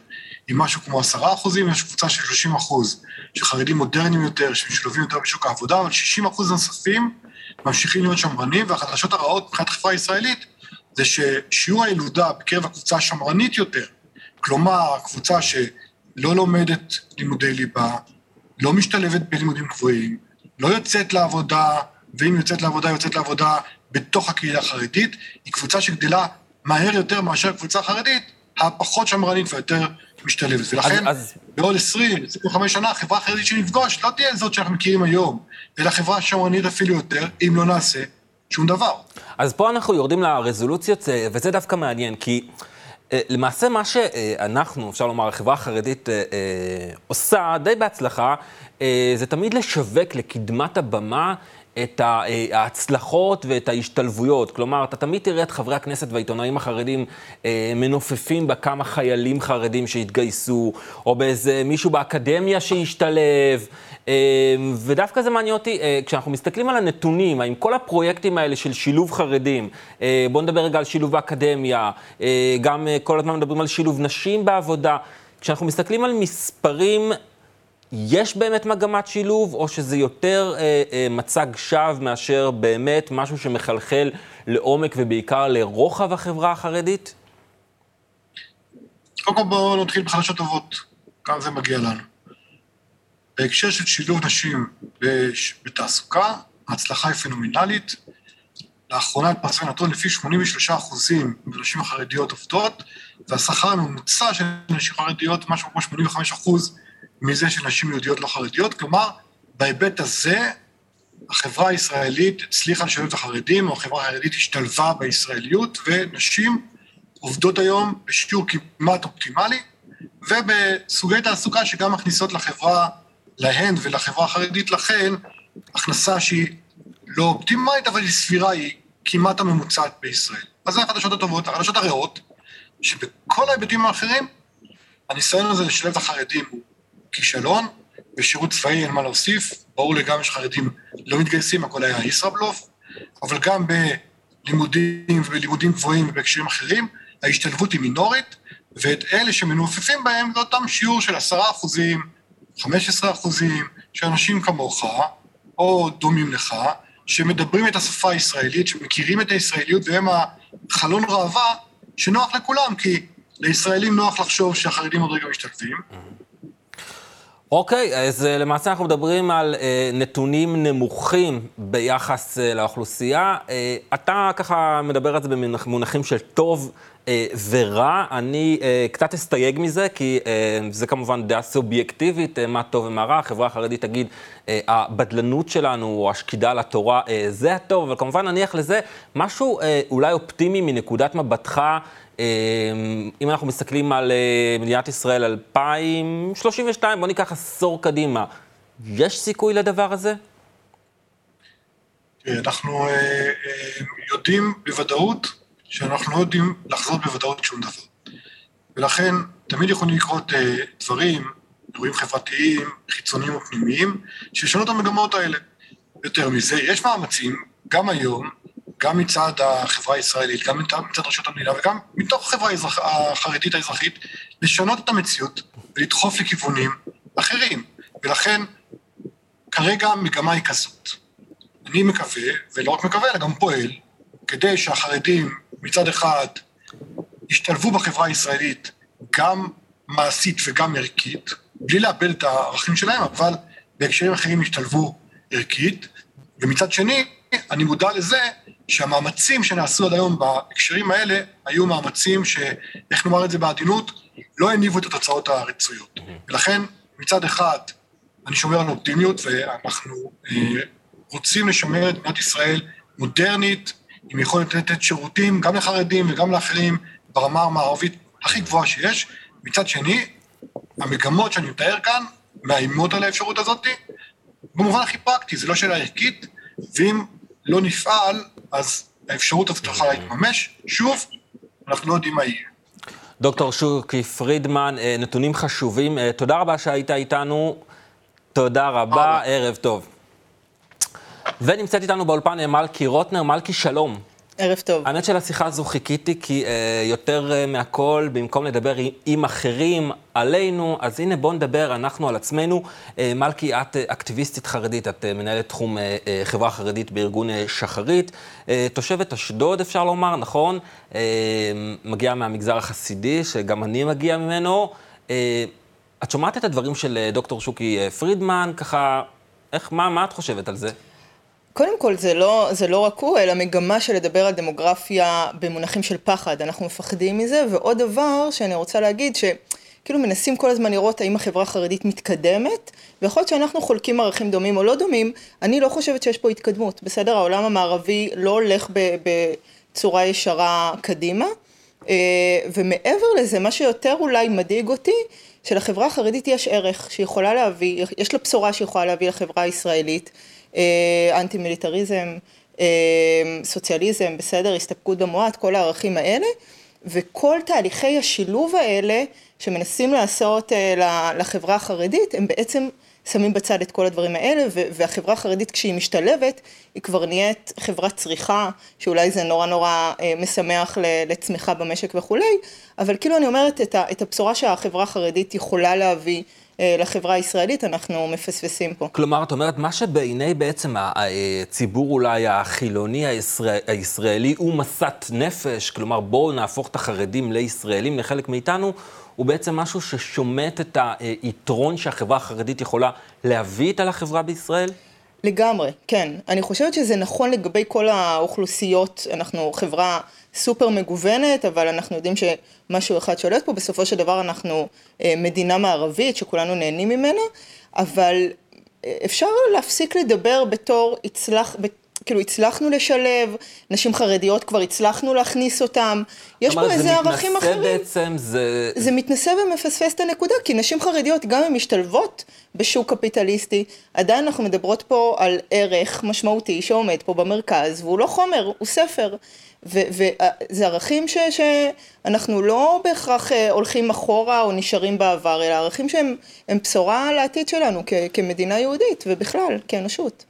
היא משהו כמו עשרה אחוזים, יש קבוצה של שלושים אחוז, של חרדים מודרניים יותר, שמשולבים יותר בשוק העבודה, אבל שישים אחוז נוספים ממשיכים להיות שמרנים, והחדשות הרעות מבחינת החברה הישראלית זה ששיעור הילודה בקרב הקבוצה השמרנית יותר, כלומר, הקבוצה שלא לומדת לימודי ליבה, לא משתלבת בלימודים גבוהים, לא יוצאת לעבודה, ואם יוצאת לעבודה, יוצאת לעבודה בתוך הקהילה החרדית, היא קבוצה שגדלה מהר יותר מאשר קבוצה חרדית, הפחות שמרנית והיותר משתלבת. ולכן, אז, אז... בעוד 20, 25 שנה, החברה החרדית שנפגוש לא תהיה זאת שאנחנו מכירים היום, אלא חברה שמרנית אפילו יותר, אם לא נעשה שום דבר. אז פה אנחנו יורדים לרזולוציות, אה, וזה דווקא מעניין, כי... אה, למעשה מה שאנחנו, אפשר לומר, החברה החרדית אה, אה, עושה די בהצלחה, זה תמיד לשווק לקדמת הבמה את ההצלחות ואת ההשתלבויות. כלומר, אתה תמיד תראה את חברי הכנסת והעיתונאים החרדים מנופפים בכמה חיילים חרדים שהתגייסו, או באיזה מישהו באקדמיה שהשתלב. ודווקא זה מעניין אותי, אה, כשאנחנו מסתכלים על הנתונים, האם כל הפרויקטים האלה של שילוב חרדים, אה, בואו נדבר רגע על שילוב באקדמיה, אה, גם כל הזמן מדברים על שילוב נשים בעבודה, כשאנחנו מסתכלים על מספרים, יש באמת מגמת שילוב, או שזה יותר מצג שווא מאשר באמת משהו שמחלחל לעומק ובעיקר לרוחב החברה החרדית? קודם כל בואו נתחיל בחדשות טובות, כאן זה מגיע לנו. בהקשר של שילוב נשים בתעסוקה, ההצלחה היא פנומנלית. לאחרונה התפרסם נתון לפי 83 אחוזים מהנשים החרדיות עובדות, והשכר הממוצע של נשים חרדיות משהו כמו 85 אחוז מזה של נשים יהודיות לא חרדיות. כלומר, בהיבט הזה, החברה הישראלית הצליחה לשלב את החרדים, או החברה החרדית השתלבה בישראליות, ונשים עובדות היום בשיעור כמעט אופטימלי, ובסוגי תעסוקה שגם מכניסות לחברה להן ולחברה החרדית לכן, הכנסה שהיא לא אופטימלית, אבל היא סבירה, היא כמעט הממוצעת בישראל. אז זה החדשות הטובות. החדשות הרעות, שבכל ההיבטים האחרים, הניסיון הזה לשלב את החרדים הוא כישלון, בשירות צבאי אין מה להוסיף, ברור לגמרי שחרדים לא מתגייסים, הכל היה ישראבלוף, אבל גם בלימודים ובלימודים גבוהים ובהקשרים אחרים, ההשתלבות היא מינורית, ואת אלה שמנופפים בהם זה אותם שיעור של עשרה אחוזים, 15 אחוזים, שאנשים כמוך, או דומים לך, שמדברים את השפה הישראלית, שמכירים את הישראליות, והם החלון ראווה שנוח לכולם, כי לישראלים נוח לחשוב שהחרדים עוד רגע משתלבים. אוקיי, okay, אז אה, למעשה אנחנו מדברים על uh, נתונים נמוכים ביחס uh, לאוכלוסייה. Uh, אתה ככה מדבר על זה במונחים של טוב אה, ורע. אני אה, קצת אסתייג מזה, כי אה, זה כמובן דעה סובייקטיבית, מה טוב ומה רע. החברה החרדית תגיד, הבדלנות שלנו, או השקידה לתורה, זה הטוב, אבל כמובן נניח לזה משהו אולי אופטימי מנקודת מבטך. אם אנחנו מסתכלים על מדינת ישראל 2032, בוא ניקח עשור קדימה, יש סיכוי לדבר הזה? אנחנו יודעים בוודאות שאנחנו לא יודעים לחזות בוודאות שום דבר. ולכן תמיד יכולים לקרות דברים, אירועים חברתיים, חיצוניים או פנימיים, שישנו את המגמות האלה. יותר מזה, יש מאמצים, גם היום, גם מצד החברה הישראלית, גם מצד רשות המדינה וגם מתוך החברה החרדית האזרחית, לשנות את המציאות ולדחוף לכיוונים אחרים. ולכן, כרגע המגמה היא כזאת. אני מקווה, ולא רק מקווה, אלא גם פועל, כדי שהחרדים מצד אחד השתלבו בחברה הישראלית גם מעשית וגם ערכית, בלי לאבד את הערכים שלהם, אבל בהקשרים אחרים ישתלבו ערכית. ומצד שני, אני מודע לזה שהמאמצים שנעשו עד היום בהקשרים האלה, היו מאמצים ש... איך נאמר את זה בעדינות, לא הניבו את התוצאות הרצויות. ולכן, מצד אחד, אני שומר על אופטימיות, ואנחנו אה, רוצים לשמר את מדינת ישראל מודרנית, עם יכולת לתת שירותים גם לחרדים וגם לאחרים ברמה המערבית הכי גבוהה שיש. מצד שני, המגמות שאני מתאר כאן מאיימות על האפשרות הזאת, במובן הכי פרקטי, זה לא שאלה ערכית, ואם לא נפעל, אז האפשרות הזאת יכולה להתממש. שוב, אנחנו לא יודעים מה יהיה. דוקטור שוקי פרידמן, אה, נתונים חשובים. אה, תודה רבה שהיית איתנו. תודה רבה, ערב טוב. ונמצאת איתנו באולפן אה, מלכי רוטנר. מלכי, שלום. ערב טוב. האמת שלשיחה הזו חיכיתי, כי אה, יותר אה, מהכל, במקום לדבר עם אחרים עלינו, אז הנה בואו נדבר אנחנו על עצמנו. אה, מלכי, את אה, אקטיביסטית חרדית, את אה, מנהלת תחום אה, אה, חברה חרדית בארגון אה, שחרית. אה, תושבת אשדוד, אפשר לומר, נכון? אה, מגיעה מהמגזר החסידי, שגם אני מגיע ממנו. אה, את שומעת את הדברים של אה, דוקטור שוקי אה, פרידמן, ככה, איך, מה, מה את חושבת על זה? קודם כל, זה לא, זה לא רק הוא, אלא מגמה של לדבר על דמוגרפיה במונחים של פחד. אנחנו מפחדים מזה, ועוד דבר שאני רוצה להגיד, שכאילו מנסים כל הזמן לראות האם החברה החרדית מתקדמת, ויכול להיות שאנחנו חולקים ערכים דומים או לא דומים, אני לא חושבת שיש פה התקדמות, בסדר? העולם המערבי לא הולך בצורה ישרה קדימה, אה, ומעבר לזה, מה שיותר אולי מדאיג אותי, שלחברה החרדית יש ערך שיכולה להביא, יש לה בשורה שיכולה להביא לחברה הישראלית. אה, אנטי מיליטריזם, אה, סוציאליזם, בסדר, הסתפקות במועט, כל הערכים האלה, וכל תהליכי השילוב האלה שמנסים לעשות אה, לחברה החרדית, הם בעצם שמים בצד את כל הדברים האלה, והחברה החרדית כשהיא משתלבת, היא כבר נהיית חברת צריכה, שאולי זה נורא נורא משמח לצמיחה במשק וכולי, אבל כאילו אני אומרת את הבשורה שהחברה החרדית יכולה להביא אה, לחברה הישראלית, אנחנו מפספסים פה. כלומר, את אומרת, מה שבעיני בעצם הציבור אולי החילוני הישראל, הישראלי הוא משאת נפש, כלומר, בואו נהפוך את החרדים לישראלים, לחלק מאיתנו, הוא בעצם משהו ששומט את היתרון שהחברה החרדית יכולה להביא איתה לחברה בישראל? לגמרי, כן. אני חושבת שזה נכון לגבי כל האוכלוסיות, אנחנו חברה סופר מגוונת, אבל אנחנו יודעים שמשהו אחד שולט פה, בסופו של דבר אנחנו אה, מדינה מערבית שכולנו נהנים ממנה, אבל אה, אפשר להפסיק לדבר בתור הצלח, כאילו הצלחנו לשלב, נשים חרדיות כבר הצלחנו להכניס אותם, יש פה איזה ערכים אחרים. זה מתנשא בעצם, זה... זה מתנשא ומפספס את הנקודה, כי נשים חרדיות גם אם משתלבות בשוק קפיטליסטי, עדיין אנחנו מדברות פה על ערך משמעותי שעומד פה במרכז, והוא לא חומר, הוא ספר. וזה ערכים ש, שאנחנו לא בהכרח אה, הולכים אחורה או נשארים בעבר, אלא ערכים שהם בשורה לעתיד שלנו כ, כמדינה יהודית ובכלל, כאנושות.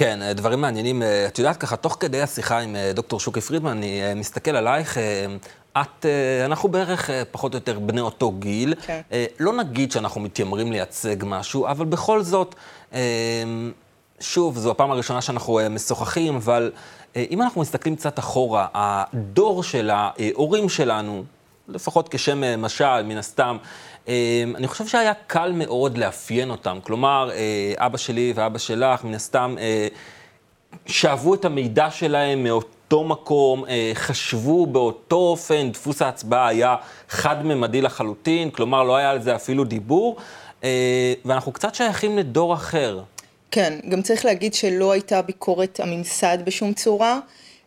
כן, אה, דברים מעניינים. אה, את יודעת, ככה, תוך כדי השיחה עם דוקטור שוקי פרידמן, אני מסתכל עלייך, את, אנחנו בערך פחות או יותר בני אותו גיל. כן. לא נגיד שאנחנו מתיימרים לייצג משהו, אבל בכל זאת, שוב, זו הפעם הראשונה שאנחנו משוחחים, אבל... אה, אם אנחנו מסתכלים קצת אחורה, הדור של ההורים שלנו, לפחות כשם אה, משל, מן הסתם, אה, אני חושב שהיה קל מאוד לאפיין אותם. כלומר, אבא שלי ואבא שלך, מן הסתם, שאבו את המידע שלהם מאותו מקום, חשבו באותו אופן, דפוס ההצבעה היה חד-ממדי לחלוטין, כלומר, לא היה על זה אפילו דיבור, ואנחנו קצת שייכים לדור אחר. כן, גם צריך להגיד שלא הייתה ביקורת הממסד בשום צורה.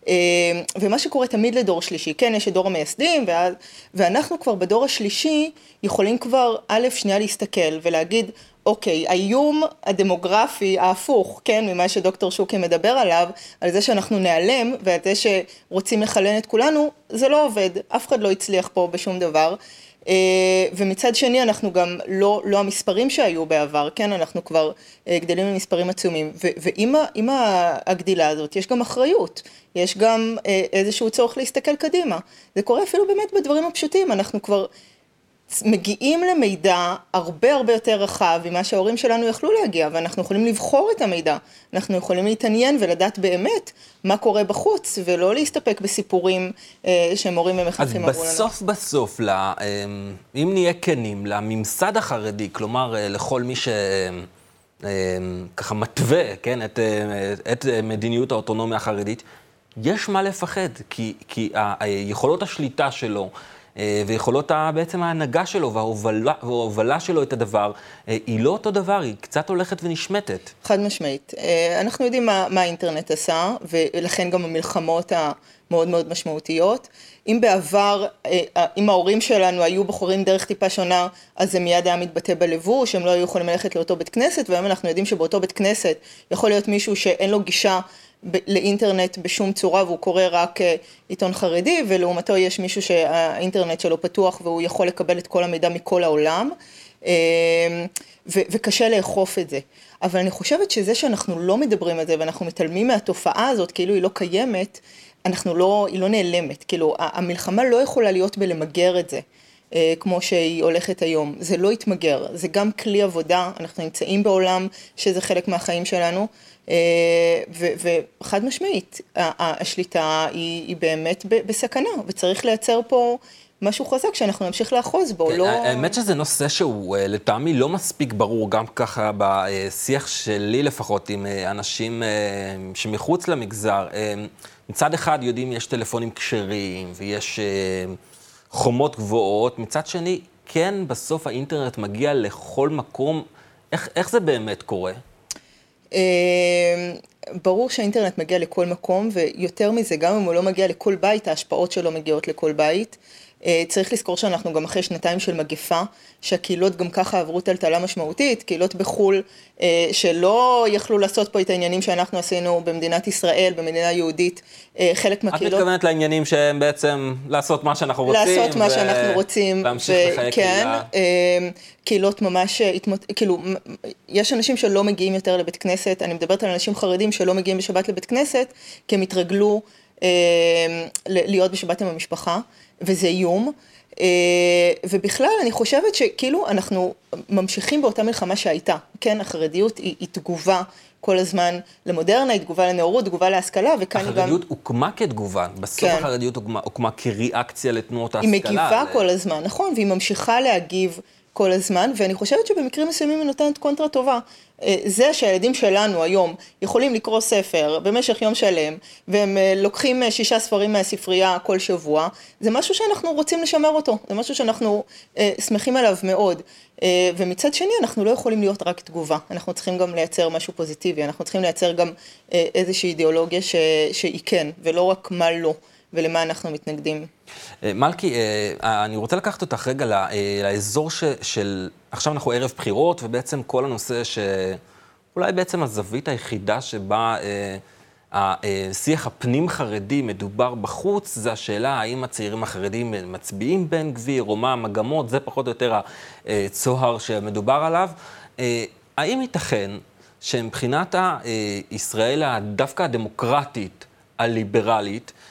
אה, ומה שקורה תמיד לדור שלישי, כן, יש את דור המייסדים, ואז, ואנחנו כבר בדור השלישי יכולים כבר, א', שנייה להסתכל ולהגיד, אוקיי, האיום הדמוגרפי ההפוך, כן, ממה שדוקטור שוקי מדבר עליו, על זה שאנחנו ניעלם ועל זה שרוצים לחלן את כולנו, זה לא עובד, אף אחד לא הצליח פה בשום דבר. אה, ומצד שני אנחנו גם לא, לא המספרים שהיו בעבר, כן, אנחנו כבר אה, גדלים למספרים עצומים, ועם הגדילה הזאת יש גם אחריות, יש גם אה, איזשהו צורך להסתכל קדימה. זה קורה אפילו באמת בדברים הפשוטים, אנחנו כבר מגיעים למידע הרבה הרבה יותר רחב ממה שההורים שלנו יכלו להגיע, ואנחנו יכולים לבחור את המידע. אנחנו יכולים להתעניין ולדעת באמת מה קורה בחוץ, ולא להסתפק בסיפורים אה, שמורים ומחנכים אמרו לנו. אז בסוף בסוף, לה, אה, אם נהיה כנים, לממסד החרדי, כלומר אה, לכל מי ש... אה, ככה מתווה, כן, את, את מדיניות האוטונומיה החרדית, יש מה לפחד, כי, כי יכולות השליטה שלו, אה, ויכולות בעצם ההנהגה שלו וההובלה, וההובלה שלו את הדבר, אה, היא לא אותו דבר, היא קצת הולכת ונשמטת. חד משמעית. אה, אנחנו יודעים מה, מה האינטרנט עשה, ולכן גם המלחמות המאוד מאוד משמעותיות. אם בעבר, אם ההורים שלנו היו בוחרים דרך טיפה שונה, אז זה מיד היה מתבטא בלבוש, הם לא היו יכולים ללכת לאותו בית כנסת, והיום אנחנו יודעים שבאותו בית כנסת יכול להיות מישהו שאין לו גישה לאינטרנט בשום צורה והוא קורא רק אה, עיתון חרדי ולעומתו יש מישהו שהאינטרנט שלו פתוח והוא יכול לקבל את כל המידע מכל העולם אה, וקשה לאכוף את זה. אבל אני חושבת שזה שאנחנו לא מדברים על זה ואנחנו מתעלמים מהתופעה הזאת כאילו היא לא קיימת, אנחנו לא, היא לא נעלמת, כאילו המלחמה לא יכולה להיות בלמגר את זה. אה, כמו שהיא הולכת היום. זה לא יתמגר, זה גם כלי עבודה, אנחנו נמצאים בעולם שזה חלק מהחיים שלנו, וחד משמעית, השליטה היא, היא באמת בסכנה, וצריך לייצר פה משהו חזק שאנחנו נמשיך לאחוז בו, כן, לא... האמת שזה נושא שהוא אה, לטעמי לא מספיק ברור, גם ככה בשיח שלי לפחות עם אה, אנשים שמחוץ למגזר. מצד אחד יודעים יש טלפונים כשרים ויש חומות גבוהות, מצד שני, כן, בסוף האינטרנט מגיע לכל מקום. איך, איך זה באמת קורה? אמ, ברור שהאינטרנט מגיע לכל מקום, ויותר מזה, גם אם הוא לא מגיע לכל בית, ההשפעות שלו מגיעות לכל בית. אה, צריך לזכור שאנחנו גם אחרי שנתיים של מגפה, שהקהילות גם ככה עברו טלטלה משמעותית, קהילות בחו"ל אה, שלא יכלו לעשות פה את העניינים שאנחנו עשינו במדינת ישראל, במדינה יהודית, אה, חלק מהקהילות... את מתכוונת לעניינים שהם בעצם לעשות מה שאנחנו רוצים. לעשות מה שאנחנו רוצים. להמשיך לחיי קהילה. כן, קהילות ממש, כאילו, יש אנשים שלא מגיעים יותר לבית כנסת, אני מדברת על אנשים חרדים שלא מגיעים בשבת לבית כנסת, כי הם התרגלו להיות בשבת עם המשפחה. וזה איום. אה, ובכלל, אני חושבת שכאילו אנחנו ממשיכים באותה מלחמה שהייתה, כן? החרדיות היא, היא תגובה כל הזמן למודרנה, היא תגובה לנאורות, תגובה להשכלה, וכאן היא גם... החרדיות הוקמה כתגובה, בסוף כן. החרדיות הוקמה, הוקמה כריאקציה לתנועות ההשכלה. היא מגיבה ו... כל הזמן, נכון, והיא ממשיכה להגיב כל הזמן, ואני חושבת שבמקרים מסוימים היא נותנת קונטרה טובה. אה, זה שהילדים שלנו היום יכולים לקרוא ספר במשך יום שלם, והם אה, לוקחים אה, שישה ספרים מהספרייה כל שבוע, זה משהו שאנחנו רוצים לשמר אותו, זה משהו שאנחנו שמחים עליו מאוד. ומצד שני, אנחנו לא יכולים להיות רק תגובה, אנחנו צריכים גם לייצר משהו פוזיטיבי, אנחנו צריכים לייצר גם איזושהי אידיאולוגיה ש, שהיא כן, ולא רק מה לא. ולמה אנחנו מתנגדים. אה, מלכי, אה, אני רוצה לקחת אותך רגע אה, לאזור ש, של, עכשיו אנחנו ערב בחירות, ובעצם כל הנושא שאולי בעצם הזווית היחידה שבה השיח הפנים-חרדי מדובר בחוץ, זה השאלה האם הצעירים החרדים מצביעים בן גביר, או מה המגמות, זה פחות או יותר הצוהר שמדובר עליו. האם ייתכן שמבחינת ישראל דווקא הדמוקרטית, הליברלית, אה,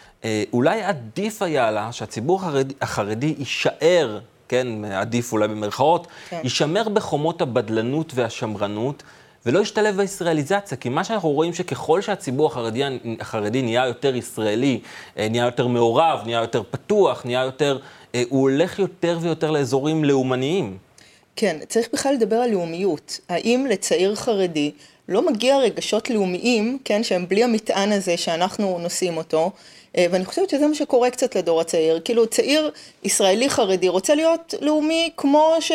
אולי עדיף היה לה שהציבור החרדי, החרדי יישאר, כן, עדיף אולי במרכאות, כן. יישמר בחומות הבדלנות והשמרנות. ולא ישתלב בישראליזציה, כי מה שאנחנו רואים שככל שהציבור החרדי, החרדי נהיה יותר ישראלי, אה, נהיה יותר מעורב, נהיה יותר פתוח, נהיה יותר, אה, הוא הולך יותר ויותר לאזורים לאומניים. כן, צריך בכלל לדבר על לאומיות. האם לצעיר חרדי לא מגיע רגשות לאומיים, כן, שהם בלי המטען הזה שאנחנו נושאים אותו, אה, ואני חושבת שזה מה שקורה קצת לדור הצעיר. כאילו, צעיר ישראלי חרדי רוצה להיות לאומי כמו ש...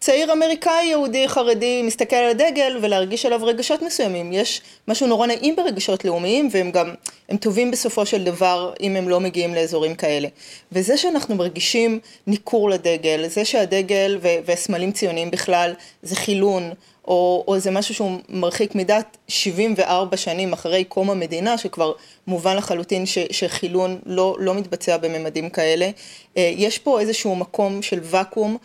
צעיר אמריקאי יהודי חרדי מסתכל על הדגל ולהרגיש עליו רגשות מסוימים. יש משהו נורא נעים ברגשות לאומיים והם גם, הם טובים בסופו של דבר אם הם לא מגיעים לאזורים כאלה. וזה שאנחנו מרגישים ניכור לדגל, זה שהדגל וסמלים ציוניים בכלל זה חילון או, או זה משהו שהוא מרחיק מידת 74 שנים אחרי קום המדינה, שכבר מובן לחלוטין ש, שחילון לא, לא מתבצע בממדים כאלה. אה, יש פה איזשהו מקום של ואקום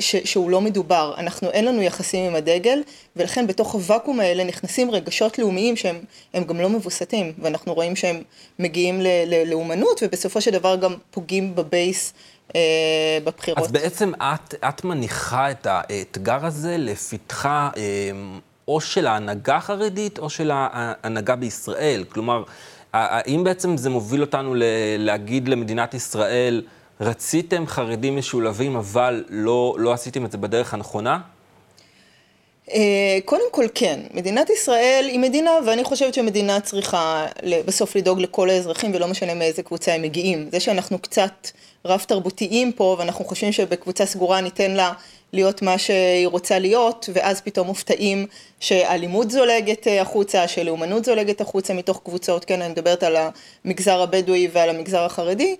ש, שהוא לא מדובר. אנחנו, אין לנו יחסים עם הדגל, ולכן בתוך הוואקום האלה נכנסים רגשות לאומיים שהם גם לא מבוסתים, ואנחנו רואים שהם מגיעים ללאומנות, ובסופו של דבר גם פוגעים בבייס בבחירות. אז בעצם את, את מניחה את האתגר הזה לפתחה או של ההנהגה החרדית או של ההנהגה בישראל. כלומר, האם בעצם זה מוביל אותנו להגיד למדינת ישראל, רציתם חרדים משולבים, אבל לא, לא עשיתם את זה בדרך הנכונה? אה, קודם כל כן, מדינת ישראל היא מדינה ואני חושבת שמדינה צריכה בסוף לדאוג לכל האזרחים ולא משנה מאיזה קבוצה הם מגיעים. זה שאנחנו קצת רב תרבותיים פה ואנחנו חושבים שבקבוצה סגורה ניתן לה להיות מה שהיא רוצה להיות ואז פתאום מופתעים שאלימות זולגת אה, החוצה, שלאומנות זולגת החוצה מתוך קבוצות, כן אני מדברת על המגזר הבדואי ועל המגזר החרדי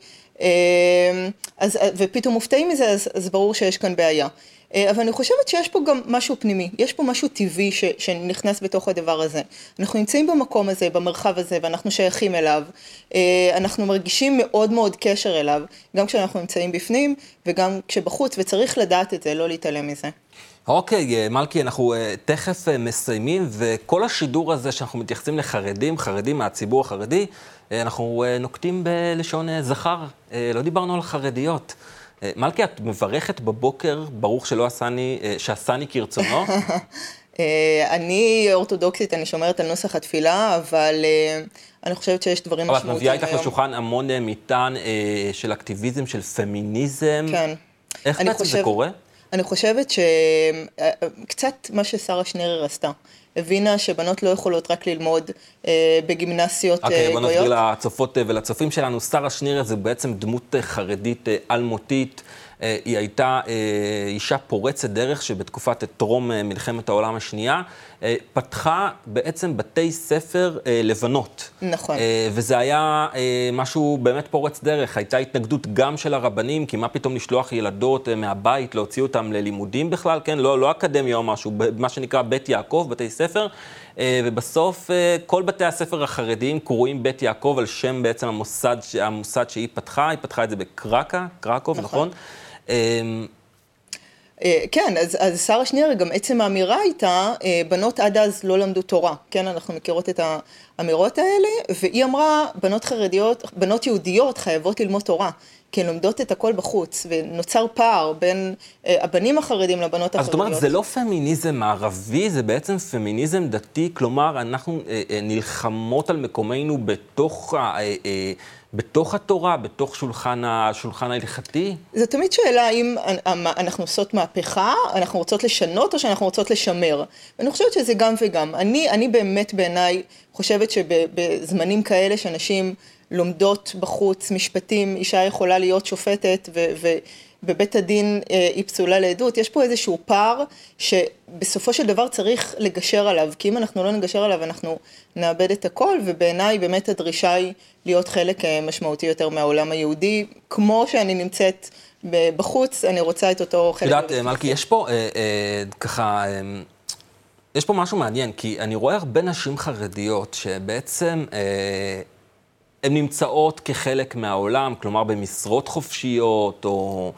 אז, ופתאום מופתעים מזה אז, אז ברור שיש כאן בעיה. אה, אבל אני חושבת שיש פה גם משהו פנימי, יש פה משהו טבעי ש, שנכנס בתוך הדבר הזה. אנחנו נמצאים במקום הזה, במרחב הזה, ואנחנו שייכים אליו. אה, אנחנו מרגישים מאוד מאוד קשר אליו, גם כשאנחנו נמצאים בפנים וגם כשבחוץ, וצריך לדעת את זה, לא להתעלם מזה. אוקיי, מלכי, אנחנו תכף מסיימים, וכל השידור הזה שאנחנו מתייחסים לחרדים, חרדים מהציבור החרדי, אנחנו נוקטים בלשון זכר. לא דיברנו על חרדיות. אה, מלכי, את מברכת בבוקר, ברוך שלא עשני, אה, שעשני כרצונו? אה, אני אורתודוקסית, אני שומרת על נוסח התפילה, אבל אני חושבת שיש דברים משמעותיים היום. אבל את מביאה איתך לשולחן המון מטען של אקטיביזם, של פמיניזם. כן. איך בעצם חושב, זה קורה? אני חושבת שקצת מה ששרה שנירר עשתה. הבינה שבנות לא יכולות רק ללמוד אה, בגימנסיות אוקיי, אה, גויות. אוקיי, בוא נסביר לצופות אה, ולצופים שלנו. שרה שנירר זה בעצם דמות אה, חרדית אה, אלמותית. אה, היא הייתה אה, אישה פורצת דרך שבתקופת טרום אה, מלחמת העולם השנייה פתחה בעצם בתי ספר לבנות. נכון. וזה היה משהו באמת פורץ דרך. הייתה התנגדות גם של הרבנים, כי מה פתאום לשלוח ילדות מהבית, להוציא אותם ללימודים בכלל, כן? לא, לא אקדמיה או משהו, מה שנקרא בית יעקב, בתי ספר. ובסוף כל בתי הספר החרדיים קרויים בית יעקב על שם בעצם המוסד, המוסד שהיא פתחה, היא פתחה את זה בקרקה, קרקוב, נכון? נכון? אמ, אה, כן, אז, אז שרה שניאר, גם עצם האמירה הייתה, אה, בנות עד אז לא למדו תורה, כן, אנחנו מכירות את האמירות האלה, והיא אמרה, בנות חרדיות, בנות יהודיות חייבות ללמוד תורה, כי הן לומדות את הכל בחוץ, ונוצר פער בין אה, הבנים החרדים לבנות החרדיות. אז זאת אומרת, זה לא פמיניזם מערבי, זה בעצם פמיניזם דתי, כלומר, אנחנו נלחמות על מקומנו בתוך ה... בתוך התורה, בתוך שולחן, השולחן ההלכתי? זו תמיד שאלה אם אנחנו עושות מהפכה, אנחנו רוצות לשנות או שאנחנו רוצות לשמר. ואני חושבת שזה גם וגם. אני, אני באמת בעיניי חושבת שבזמנים כאלה שאנשים לומדות בחוץ משפטים, אישה יכולה להיות שופטת ו... ו בבית הדין אה, היא פסולה לעדות, יש פה איזשהו פער שבסופו של דבר צריך לגשר עליו, כי אם אנחנו לא נגשר עליו אנחנו נאבד את הכל, ובעיניי באמת הדרישה היא להיות חלק אה, משמעותי יותר מהעולם היהודי, כמו שאני נמצאת בחוץ, אני רוצה את אותו חלק. את יודעת, מלכי, יש פה אה, אה, ככה... אה, יש פה משהו מעניין, כי אני רואה הרבה נשים חרדיות שבעצם אה, הן נמצאות כחלק מהעולם, כלומר במשרות חופשיות, או,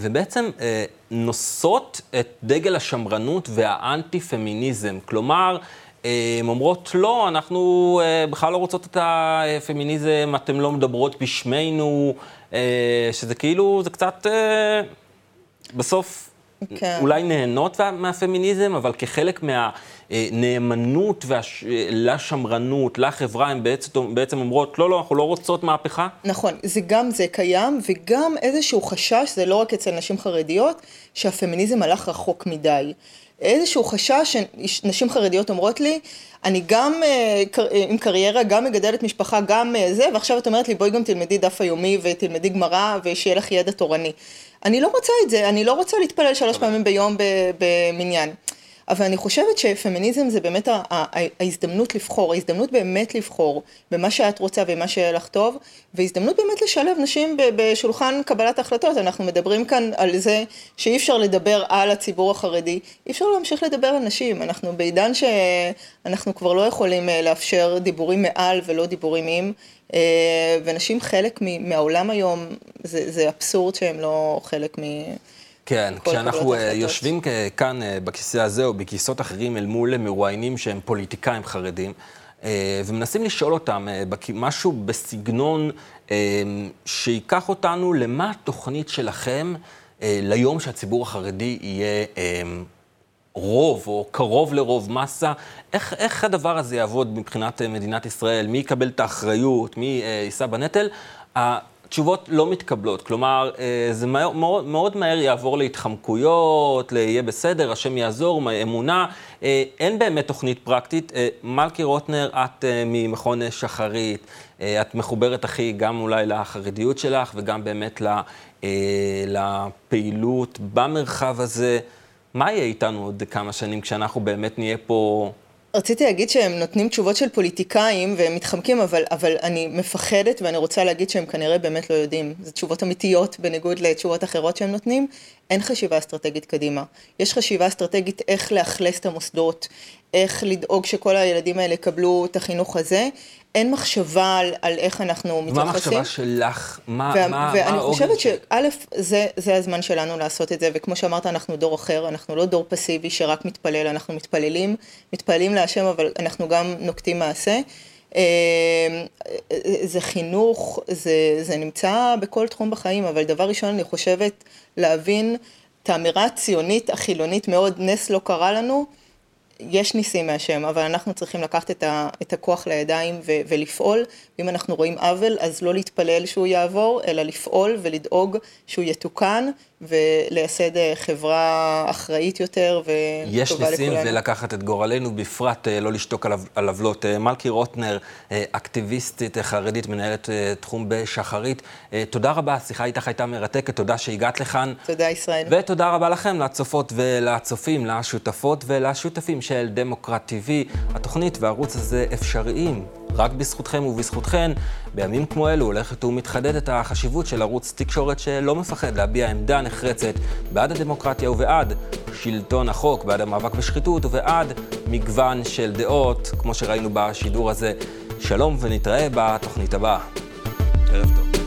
ובעצם אה, נושאות את דגל השמרנות והאנטי-פמיניזם. כלומר, אה, הן אומרות, לא, אנחנו בכלל לא רוצות את הפמיניזם, אתן לא מדברות בשמנו, שזה כאילו, זה קצת, בסוף, כן. אולי נהנות מהפמיניזם, אבל כחלק מה... נאמנות והש... לשמרנות, לחברה, הן בעצם, בעצם אומרות, לא, לא, אנחנו לא רוצות מהפכה? נכון, זה גם זה קיים, וגם איזשהו חשש, זה לא רק אצל נשים חרדיות, שהפמיניזם הלך רחוק מדי. איזשהו חשש שנשים חרדיות אומרות לי, אני גם אה, עם קריירה, גם מגדלת משפחה, גם אה, זה, ועכשיו את אומרת לי, בואי גם תלמדי דף היומי ותלמדי גמרא ושיהיה לך ידע תורני. אני לא רוצה את זה, אני לא רוצה להתפלל שלוש פעמים ביום במניין. אבל אני חושבת שפמיניזם זה באמת ההזדמנות לבחור, ההזדמנות באמת לבחור במה שאת רוצה ומה שיהיה לך טוב, והזדמנות באמת לשלב נשים בשולחן קבלת ההחלטות. אנחנו מדברים כאן על זה שאי אפשר לדבר על הציבור החרדי, אי אפשר להמשיך לדבר על נשים. אנחנו בעידן שאנחנו כבר לא יכולים אה, לאפשר דיבורים מעל ולא דיבורים עם. אה, ונשים חלק מהעולם היום, זה, זה אבסורד שהם לא חלק מ... כן, כשאנחנו uh, יושבים כאן uh, בכיסא הזה או בכיסאות אחרים אל מול מרואיינים שהם פוליטיקאים חרדים, uh, ומנסים לשאול אותם משהו בסגנון שייקח אותנו למה התוכנית שלכם ליום שהציבור החרדי יהיה רוב או קרוב לרוב מסה. איך, איך הדבר הזה יעבוד מבחינת מדינת ישראל? מי יקבל את האחריות? מי יישא בנטל? התשובות לא מתקבלות. כלומר, אה, זה מאוד, מאוד מהר יעבור להתחמקויות, ל"יהיה בסדר", השם יעזור, אמונה. אה, אין באמת תוכנית פרקטית. אה, מלכי רוטנר, את ממכון שחרית, את מחוברת הכי גם אולי לחרדיות שלך וגם באמת לפעילות במרחב הזה. מה יהיה איתנו עוד כמה שנים כשאנחנו באמת נהיה פה רציתי להגיד שהם נותנים תשובות של פוליטיקאים והם מתחמקים, אבל, אבל אני מפחדת ואני רוצה להגיד שהם כנראה באמת לא יודעים. זה תשובות אמיתיות בניגוד לתשובות אחרות שהם נותנים. אין חשיבה אסטרטגית קדימה. יש חשיבה אסטרטגית איך לאכלס את המוסדות, איך לדאוג שכל הילדים האלה יקבלו את החינוך הזה. אין מחשבה על, על איך אנחנו מתייחסים. מה המחשבה שלך? מה, וה, מה, ואני מה חושבת שא', זה, זה הזמן שלנו לעשות את זה, וכמו שאמרת, אנחנו דור אחר, אנחנו לא דור פסיבי שרק מתפלל, אנחנו מתפללים, מתפללים להשם, אבל אנחנו גם נוקטים מעשה. אה, זה חינוך, זה, זה נמצא בכל תחום בחיים, אבל דבר ראשון, אני חושבת להבין את האמירה הציונית החילונית מאוד, נס לא קרה לנו, יש ניסים מהשם, אבל אנחנו צריכים לקחת את, ה, את הכוח לידיים ו, ולפעול, ואם אנחנו רואים עוול, אז לא להתפלל שהוא יעבור, אלא לפעול ולדאוג שהוא יתוקן, ולייסד אה, חברה אחראית יותר וטובה לכולנו. יש ניסים ולקחת את גורלנו, בפרט אה, לא לשתוק על עוולות. אה, מלכי רוטנר, אקטיביסטית חרדית, מנהלת תחום בשחרית, תודה רבה, השיחה איתך הייתה מרתקת, תודה שהגעת לכאן. תודה, ישראל. ותודה רבה לכם, לצופות ולצופים, לשותפות ולשותפים של דמוקרט TV. התוכנית והערוץ הזה אפשריים. רק בזכותכם ובזכותכן, בימים כמו אלו הולכת ומתחדדת החשיבות של ערוץ תקשורת שלא מפחד להביע עמדה נחרצת בעד הדמוקרטיה ובעד שלטון החוק, בעד המאבק בשחיתות ובעד מגוון של דעות, כמו שראינו בשידור הזה. שלום ונתראה בתוכנית הבאה. ערב טוב.